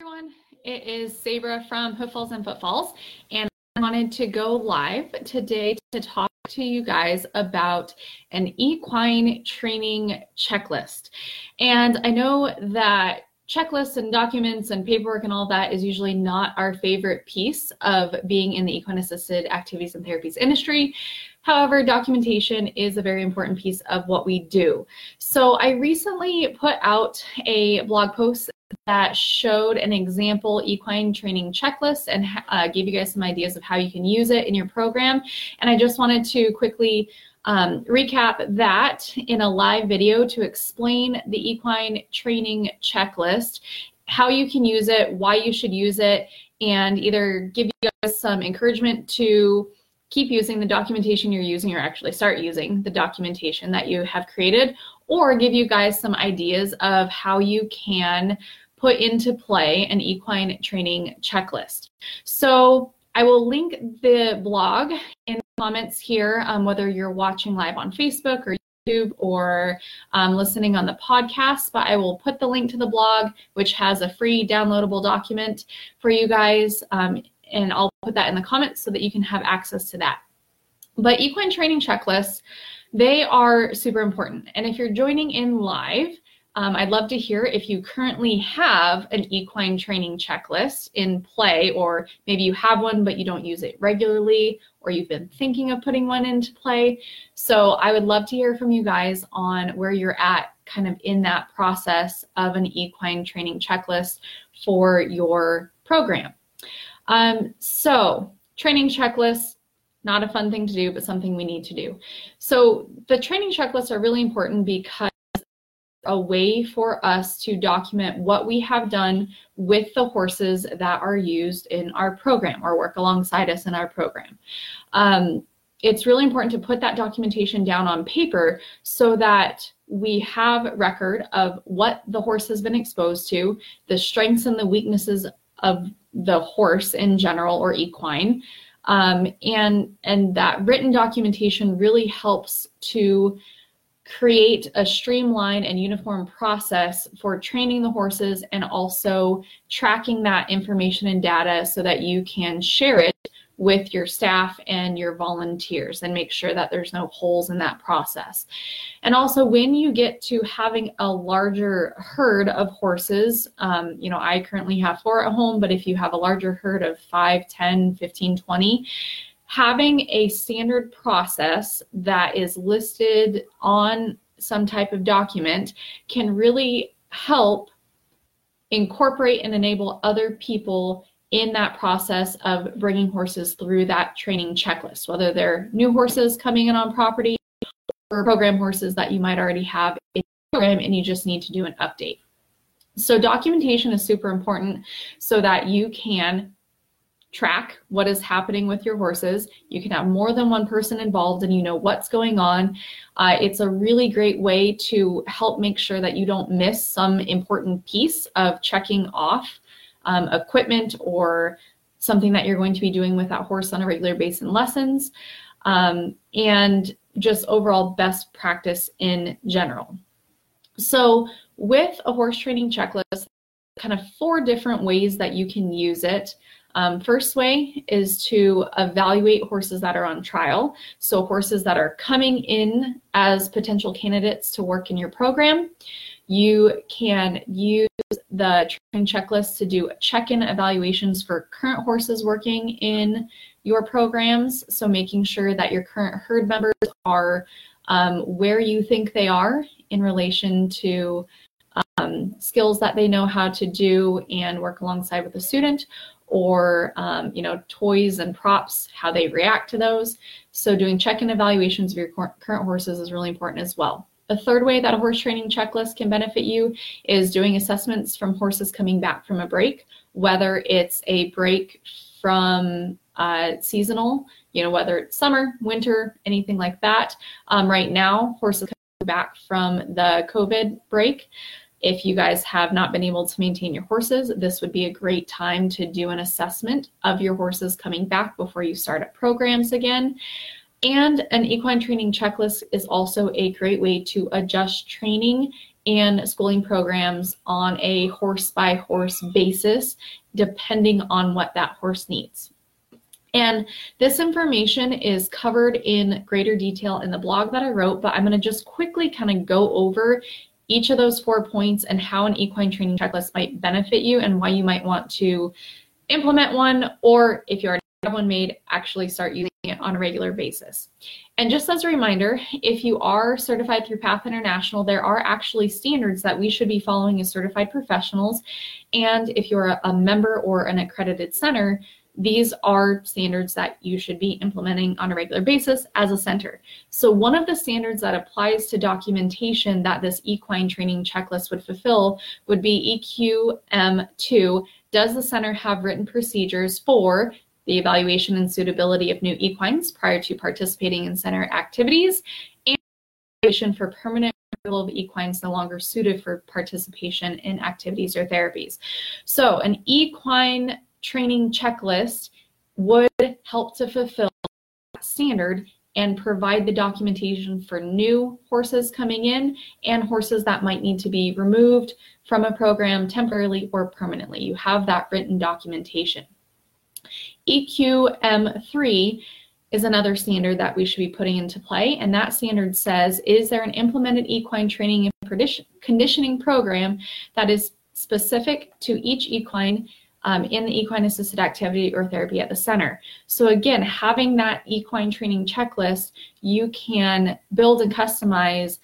everyone. It is Sabra from Hoofalls and Footfalls, and I wanted to go live today to talk to you guys about an equine training checklist. And I know that checklists and documents and paperwork and all that is usually not our favorite piece of being in the equine assisted activities and therapies industry. However, documentation is a very important piece of what we do. So I recently put out a blog post that showed an example equine training checklist and uh, gave you guys some ideas of how you can use it in your program. And I just wanted to quickly um, recap that in a live video to explain the equine training checklist, how you can use it, why you should use it, and either give you guys some encouragement to keep using the documentation you're using or actually start using the documentation that you have created or give you guys some ideas of how you can put into play an equine training checklist. So I will link the blog in the comments here, um, whether you're watching live on Facebook or YouTube or um, listening on the podcast, but I will put the link to the blog, which has a free downloadable document for you guys. Um, and I'll put that in the comments so that you can have access to that. But equine training checklists, they are super important. And if you're joining in live, um, I'd love to hear if you currently have an equine training checklist in play, or maybe you have one but you don't use it regularly, or you've been thinking of putting one into play. So I would love to hear from you guys on where you're at kind of in that process of an equine training checklist for your program. Um, so, training checklists, not a fun thing to do, but something we need to do. So, the training checklists are really important because a way for us to document what we have done with the horses that are used in our program or work alongside us in our program. Um, it's really important to put that documentation down on paper so that we have record of what the horse has been exposed to, the strengths and the weaknesses of the horse in general or equine. Um, and and that written documentation really helps to create a streamlined and uniform process for training the horses and also tracking that information and data so that you can share it with your staff and your volunteers and make sure that there's no holes in that process. And also, when you get to having a larger herd of horses, um, you know, I currently have four at home, but if you have a larger herd of 5, 10, 15, 20, having a standard process that is listed on some type of document can really help incorporate and enable other people in that process of bringing horses through that training checklist, whether they're new horses coming in on property or program horses that you might already have in the program and you just need to do an update. So documentation is super important so that you can track what is happening with your horses. You can have more than one person involved and you know what's going on. Uh, it's a really great way to help make sure that you don't miss some important piece of checking off um, equipment or something that you're going to be doing with that horse on a regular basis in lessons, um, and just overall best practice in general. So, with a horse training checklist, kind of four different ways that you can use it. Um, first way is to evaluate horses that are on trial. So, horses that are coming in as potential candidates to work in your program. You can use the training checklist to do check-in evaluations for current horses working in your programs. So making sure that your current herd members are um, where you think they are in relation to um, skills that they know how to do and work alongside with the student or um, you know toys and props how they react to those so doing check-in evaluations of your current horses is really important as well a third way that a horse training checklist can benefit you is doing assessments from horses coming back from a break, whether it's a break from uh, seasonal, you know, whether it's summer, winter, anything like that. Um, right now, horses coming back from the COVID break. If you guys have not been able to maintain your horses, this would be a great time to do an assessment of your horses coming back before you start up programs again. And an equine training checklist is also a great way to adjust training and schooling programs on a horse by horse basis, depending on what that horse needs. And this information is covered in greater detail in the blog that I wrote, but I'm going to just quickly kind of go over each of those four points and how an equine training checklist might benefit you and why you might want to implement one, or if you already have one made, actually start using it on a regular basis. And just as a reminder, if you are certified through PATH International, there are actually standards that we should be following as certified professionals. And if you're a member or an accredited center, these are standards that you should be implementing on a regular basis as a center. So one of the standards that applies to documentation that this equine training checklist would fulfill would be EQM2. Does the center have written procedures for the evaluation and suitability of new equines prior to participating in center activities and evaluation for permanent removal of equines no longer suited for participation in activities or therapies. So an equine training checklist would help to fulfill that standard and provide the documentation for new horses coming in and horses that might need to be removed from a program temporarily or permanently. You have that written documentation. EQM3 is another standard that we should be putting into play, and that standard says, is there an implemented equine training and conditioning program that is specific to each equine um, in the equine assisted activity or therapy at the center. So again, having that equine training checklist, you can build and customize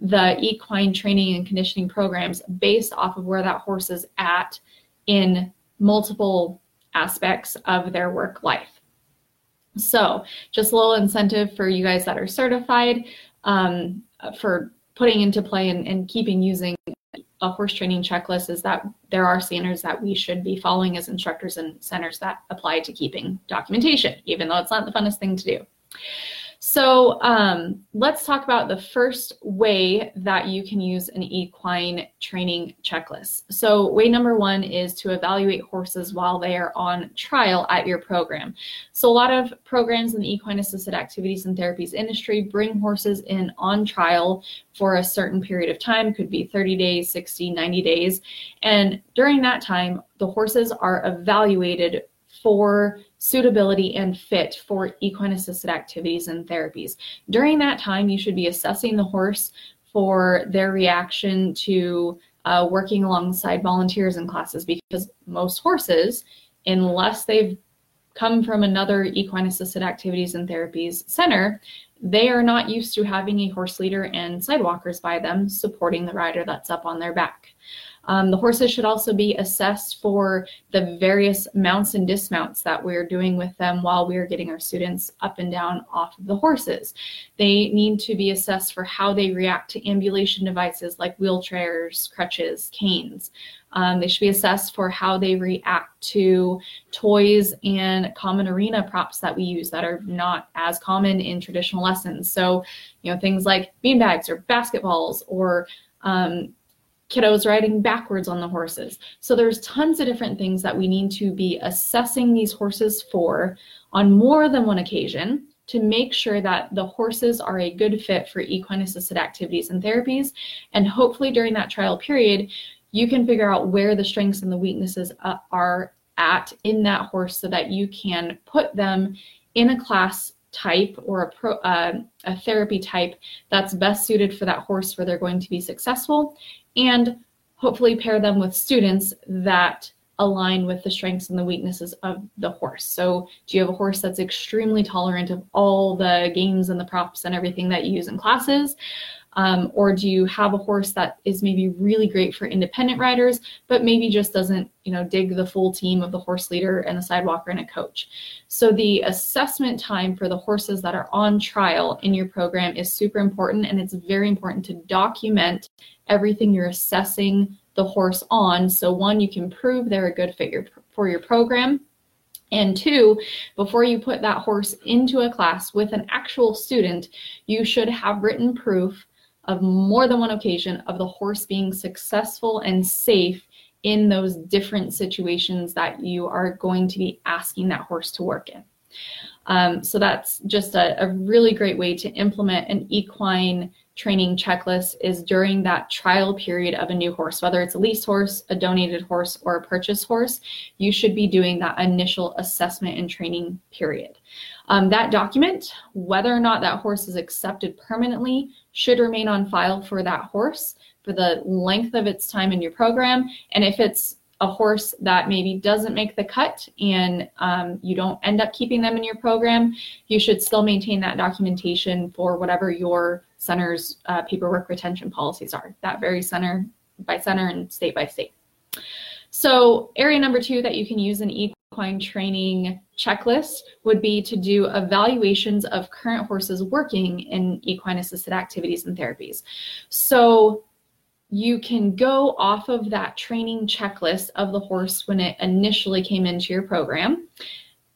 the equine training and conditioning programs based off of where that horse is at in multiple aspects of their work life. So just a little incentive for you guys that are certified um, for putting into play and, and keeping using a horse training checklist is that there are standards that we should be following as instructors and centers that apply to keeping documentation, even though it's not the funnest thing to do. So um, let's talk about the first way that you can use an equine training checklist. So way number one is to evaluate horses while they are on trial at your program. So a lot of programs in the equine assisted activities and therapies industry bring horses in on trial for a certain period of time, could be 30 days, 60, 90 days. And during that time, the horses are evaluated for suitability and fit for equine assisted activities and therapies. During that time, you should be assessing the horse for their reaction to uh, working alongside volunteers in classes because most horses, unless they've come from another equine assisted activities and therapies center, they are not used to having a horse leader and sidewalkers by them supporting the rider that's up on their back. Um, the horses should also be assessed for the various mounts and dismounts that we're doing with them while we're getting our students up and down off of the horses. They need to be assessed for how they react to ambulation devices like wheelchairs, crutches, canes. Um, they should be assessed for how they react to toys and common arena props that we use that are not as common in traditional lessons. So, you know, things like beanbags or basketballs or um, kiddos riding backwards on the horses. So there's tons of different things that we need to be assessing these horses for on more than one occasion to make sure that the horses are a good fit for equine assisted activities and therapies. And hopefully during that trial period, you can figure out where the strengths and the weaknesses uh, are at in that horse so that you can put them in a class type or a, pro, uh, a therapy type that's best suited for that horse where they're going to be successful and hopefully pair them with students that align with the strengths and the weaknesses of the horse. So, do you have a horse that's extremely tolerant of all the games and the props and everything that you use in classes? Um, or do you have a horse that is maybe really great for independent riders, but maybe just doesn't, you know, dig the full team of the horse leader and the sidewalker and a coach? So the assessment time for the horses that are on trial in your program is super important, and it's very important to document everything you're assessing the horse on. So one, you can prove they're a good fit for your program. And two, before you put that horse into a class with an actual student, you should have written proof of more than one occasion of the horse being successful and safe in those different situations that you are going to be asking that horse to work in. Um, so that's just a, a really great way to implement an equine training checklist is during that trial period of a new horse, whether it's a lease horse, a donated horse, or a purchase horse, you should be doing that initial assessment and training period. Um, that document, whether or not that horse is accepted permanently, should remain on file for that horse for the length of its time in your program. And if it's a horse that maybe doesn't make the cut and um, you don't end up keeping them in your program, you should still maintain that documentation for whatever your center's uh, paperwork retention policies are. That varies center by center and state by state. So area number two that you can use an equine training checklist would be to do evaluations of current horses working in equine assisted activities and therapies. So you can go off of that training checklist of the horse when it initially came into your program.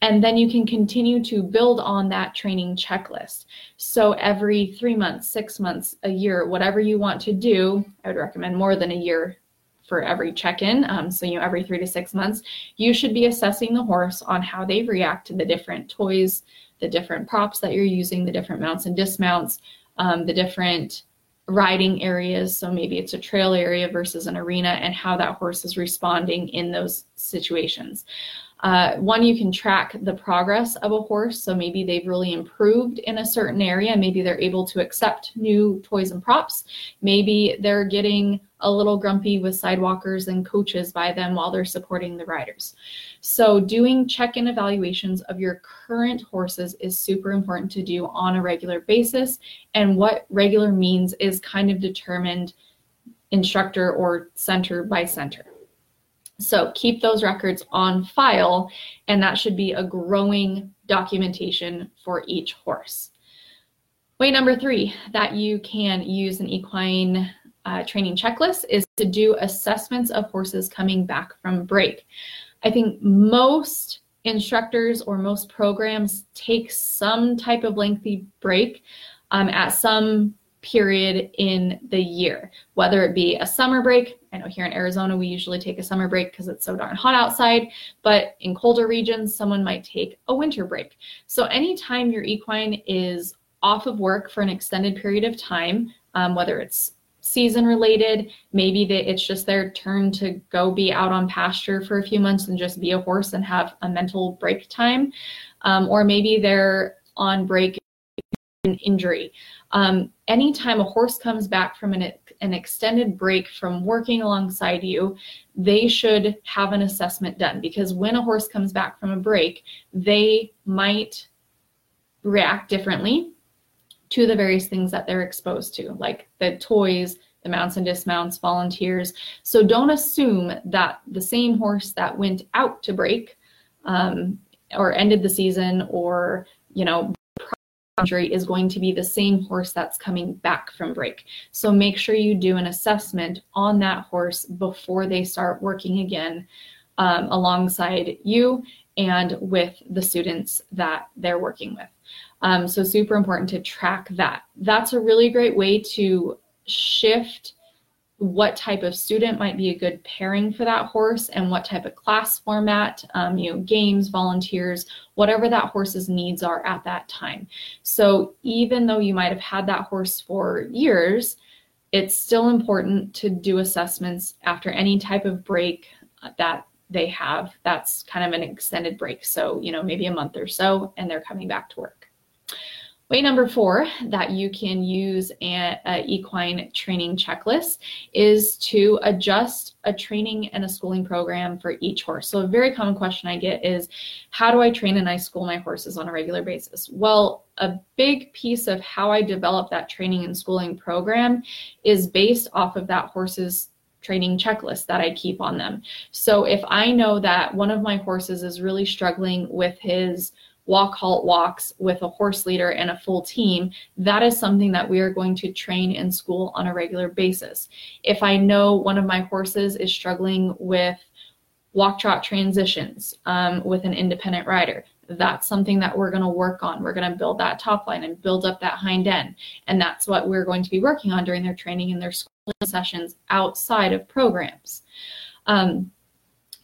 And then you can continue to build on that training checklist. So every three months, six months, a year, whatever you want to do, I would recommend more than a year for every check-in. Um, so you know every three to six months, you should be assessing the horse on how they react to the different toys, the different props that you're using, the different mounts and dismounts, um, the different riding areas. So maybe it's a trail area versus an arena and how that horse is responding in those situations. Uh, one, you can track the progress of a horse. So maybe they've really improved in a certain area. Maybe they're able to accept new toys and props. Maybe they're getting a little grumpy with sidewalkers and coaches by them while they're supporting the riders. So doing check-in evaluations of your current horses is super important to do on a regular basis. And what regular means is kind of determined instructor or center by center. So keep those records on file, and that should be a growing documentation for each horse. Way number three that you can use an equine uh, training checklist is to do assessments of horses coming back from break. I think most instructors or most programs take some type of lengthy break um, at some period in the year, whether it be a summer break. I know here in Arizona, we usually take a summer break because it's so darn hot outside, but in colder regions, someone might take a winter break. So anytime your equine is off of work for an extended period of time, um, whether it's season related, maybe it's just their turn to go be out on pasture for a few months and just be a horse and have a mental break time, um, or maybe they're on break an injury. Um, anytime a horse comes back from an, an extended break from working alongside you, they should have an assessment done because when a horse comes back from a break, they might react differently to the various things that they're exposed to, like the toys, the mounts and dismounts, volunteers. So don't assume that the same horse that went out to break um, or ended the season or, you know, injury is going to be the same horse that's coming back from break. So make sure you do an assessment on that horse before they start working again um, alongside you and with the students that they're working with. Um, so super important to track that. That's a really great way to shift what type of student might be a good pairing for that horse and what type of class format, um, you know, games, volunteers, whatever that horse's needs are at that time. So even though you might have had that horse for years, it's still important to do assessments after any type of break that they have. That's kind of an extended break. So, you know, maybe a month or so, and they're coming back to work. Way number four that you can use an equine training checklist is to adjust a training and a schooling program for each horse. So a very common question I get is, how do I train and I school my horses on a regular basis? Well, a big piece of how I develop that training and schooling program is based off of that horse's training checklist that I keep on them. So if I know that one of my horses is really struggling with his walk halt walks with a horse leader and a full team, that is something that we are going to train in school on a regular basis. If I know one of my horses is struggling with walk trot transitions um, with an independent rider, that's something that we're going to work on. We're going to build that top line and build up that hind end. And that's what we're going to be working on during their training and their school sessions outside of programs. Um,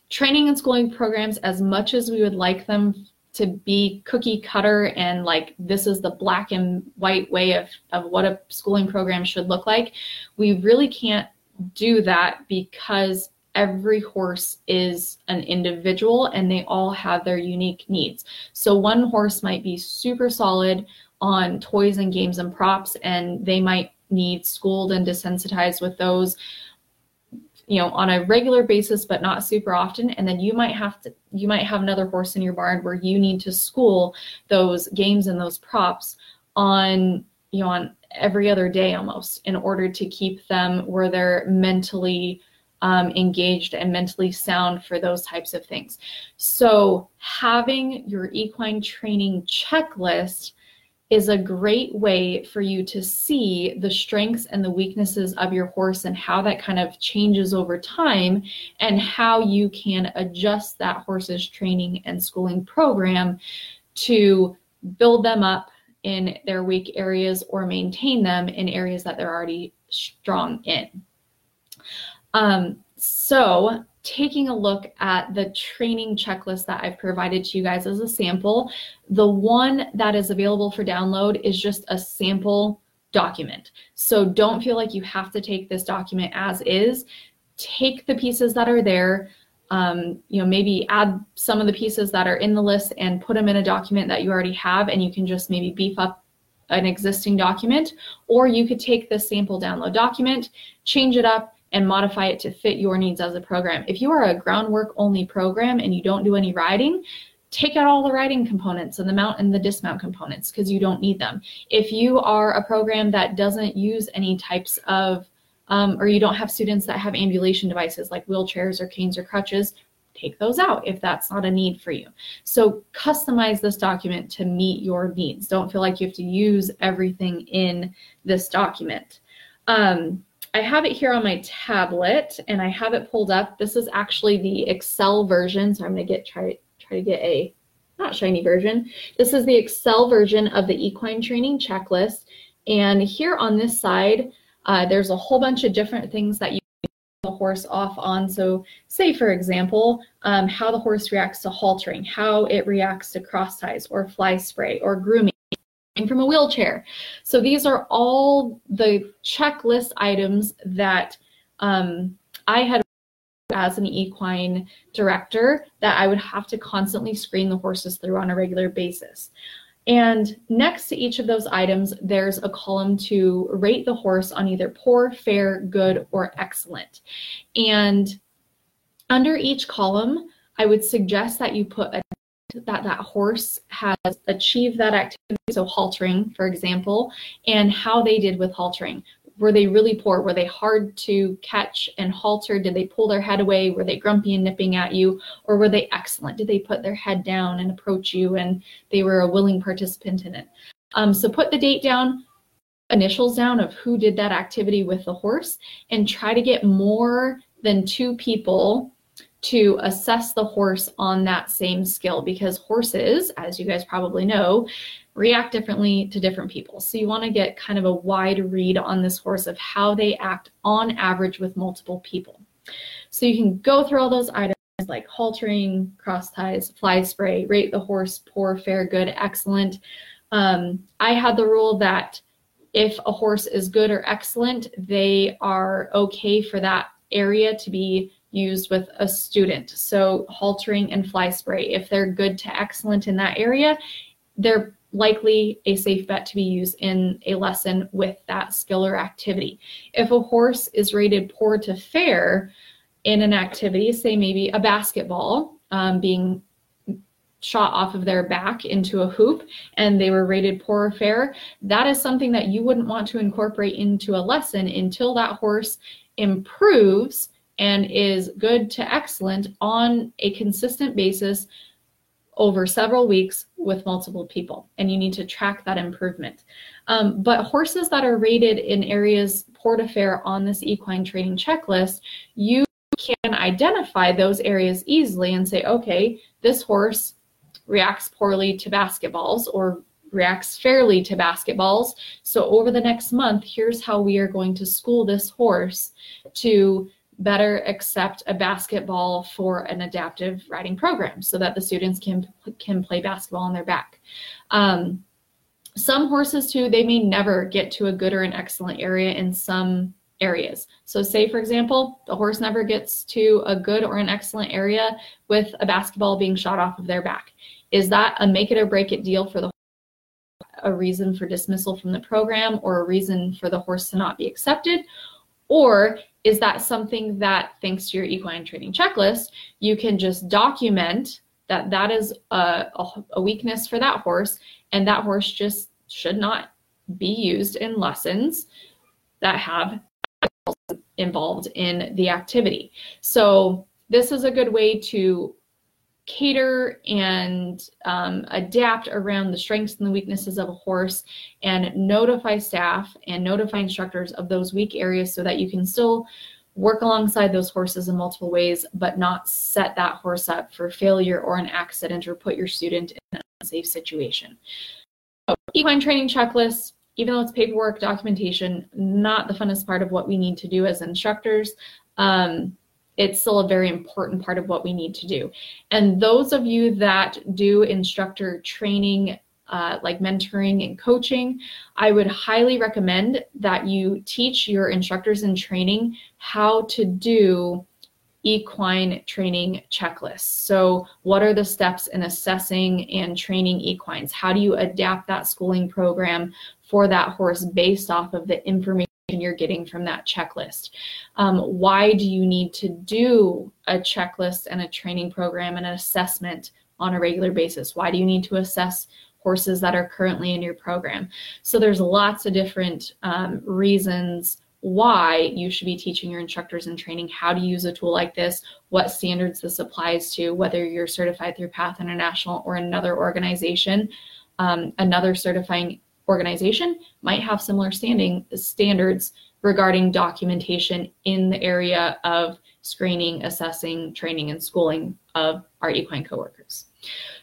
training and schooling programs, as much as we would like them to be cookie cutter and like this is the black and white way of, of what a schooling program should look like. We really can't do that because every horse is an individual and they all have their unique needs. So one horse might be super solid on toys and games and props and they might need schooled and desensitized with those you know on a regular basis but not super often. And then you might have to you might have another horse in your barn where you need to school those games and those props on you know on every other day almost in order to keep them where they're mentally um, engaged and mentally sound for those types of things. So having your equine training checklist is a great way for you to see the strengths and the weaknesses of your horse and how that kind of changes over time and how you can adjust that horse's training and schooling program to build them up in their weak areas or maintain them in areas that they're already strong in. Um, so taking a look at the training checklist that I've provided to you guys as a sample. The one that is available for download is just a sample document. So don't feel like you have to take this document as is. Take the pieces that are there, um, you know, maybe add some of the pieces that are in the list and put them in a document that you already have, and you can just maybe beef up an existing document, or you could take the sample download document, change it up, and modify it to fit your needs as a program. If you are a groundwork only program and you don't do any riding, take out all the riding components and the mount and the dismount components because you don't need them. If you are a program that doesn't use any types of, um, or you don't have students that have ambulation devices like wheelchairs or canes or crutches, take those out if that's not a need for you. So customize this document to meet your needs. Don't feel like you have to use everything in this document. Um, I have it here on my tablet and I have it pulled up. This is actually the Excel version. So I'm going to get try try to get a not shiny version. This is the Excel version of the equine training checklist. And here on this side, uh, there's a whole bunch of different things that you can the horse off on. So say, for example, um, how the horse reacts to haltering, how it reacts to cross ties or fly spray or grooming from a wheelchair. So these are all the checklist items that um, I had as an equine director that I would have to constantly screen the horses through on a regular basis. And next to each of those items, there's a column to rate the horse on either poor, fair, good, or excellent. And under each column, I would suggest that you put a that that horse has achieved that activity, so haltering, for example, and how they did with haltering. Were they really poor? Were they hard to catch and halter? Did they pull their head away? Were they grumpy and nipping at you? Or were they excellent? Did they put their head down and approach you and they were a willing participant in it? Um, so put the date down, initials down of who did that activity with the horse, and try to get more than two people to assess the horse on that same skill because horses, as you guys probably know, react differently to different people. So you want to get kind of a wide read on this horse of how they act on average with multiple people. So you can go through all those items like haltering, cross ties, fly spray, rate the horse, poor, fair, good, excellent. Um, I had the rule that if a horse is good or excellent, they are okay for that area to be used with a student. So haltering and fly spray, if they're good to excellent in that area, they're likely a safe bet to be used in a lesson with that skill or activity. If a horse is rated poor to fair in an activity, say maybe a basketball um, being shot off of their back into a hoop and they were rated poor or fair, that is something that you wouldn't want to incorporate into a lesson until that horse improves and is good to excellent on a consistent basis over several weeks with multiple people. And you need to track that improvement. Um, but horses that are rated in areas poor to fair on this equine training checklist, you can identify those areas easily and say, okay, this horse reacts poorly to basketballs or reacts fairly to basketballs. So over the next month, here's how we are going to school this horse to better accept a basketball for an adaptive riding program so that the students can can play basketball on their back. Um, some horses too, they may never get to a good or an excellent area in some areas. So say for example, the horse never gets to a good or an excellent area with a basketball being shot off of their back. Is that a make it or break it deal for the a reason for dismissal from the program or a reason for the horse to not be accepted? Or is that something that, thanks to your equine training checklist, you can just document that that is a, a, weakness for that horse and that horse just should not be used in lessons that have involved in the activity. So this is a good way to cater and um, adapt around the strengths and the weaknesses of a horse and notify staff and notify instructors of those weak areas so that you can still work alongside those horses in multiple ways, but not set that horse up for failure or an accident or put your student in an unsafe situation. So, equine training checklist, even though it's paperwork, documentation, not the funnest part of what we need to do as instructors. Um, it's still a very important part of what we need to do. And those of you that do instructor training, uh, like mentoring and coaching, I would highly recommend that you teach your instructors in training how to do equine training checklists. So, what are the steps in assessing and training equines? How do you adapt that schooling program for that horse based off of the information? You're getting from that checklist. Um, why do you need to do a checklist and a training program and an assessment on a regular basis? Why do you need to assess horses that are currently in your program? So there's lots of different um, reasons why you should be teaching your instructors in training how to use a tool like this, what standards this applies to, whether you're certified through PATH International or another organization, um, another certifying organization might have similar standing standards regarding documentation in the area of screening, assessing, training, and schooling of our equine coworkers.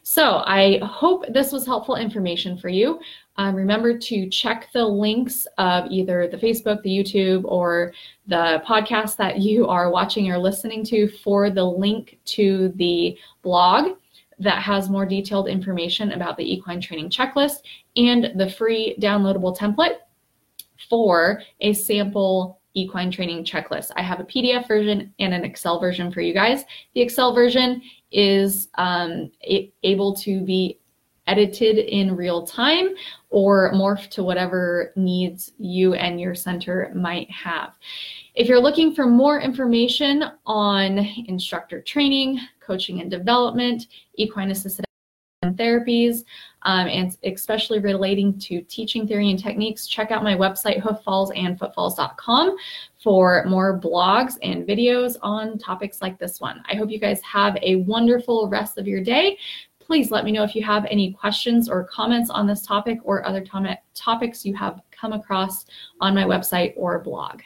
So I hope this was helpful information for you. Um, remember to check the links of either the Facebook, the YouTube, or the podcast that you are watching or listening to for the link to the blog that has more detailed information about the equine training checklist and the free downloadable template for a sample equine training checklist. I have a PDF version and an Excel version for you guys. The Excel version is um, able to be edited in real time or morph to whatever needs you and your center might have. If you're looking for more information on instructor training, coaching and development, equine assisted therapies, um, and especially relating to teaching theory and techniques, check out my website, hooffallsandfootfalls.com for more blogs and videos on topics like this one. I hope you guys have a wonderful rest of your day. Please let me know if you have any questions or comments on this topic or other topics you have come across on my website or blog.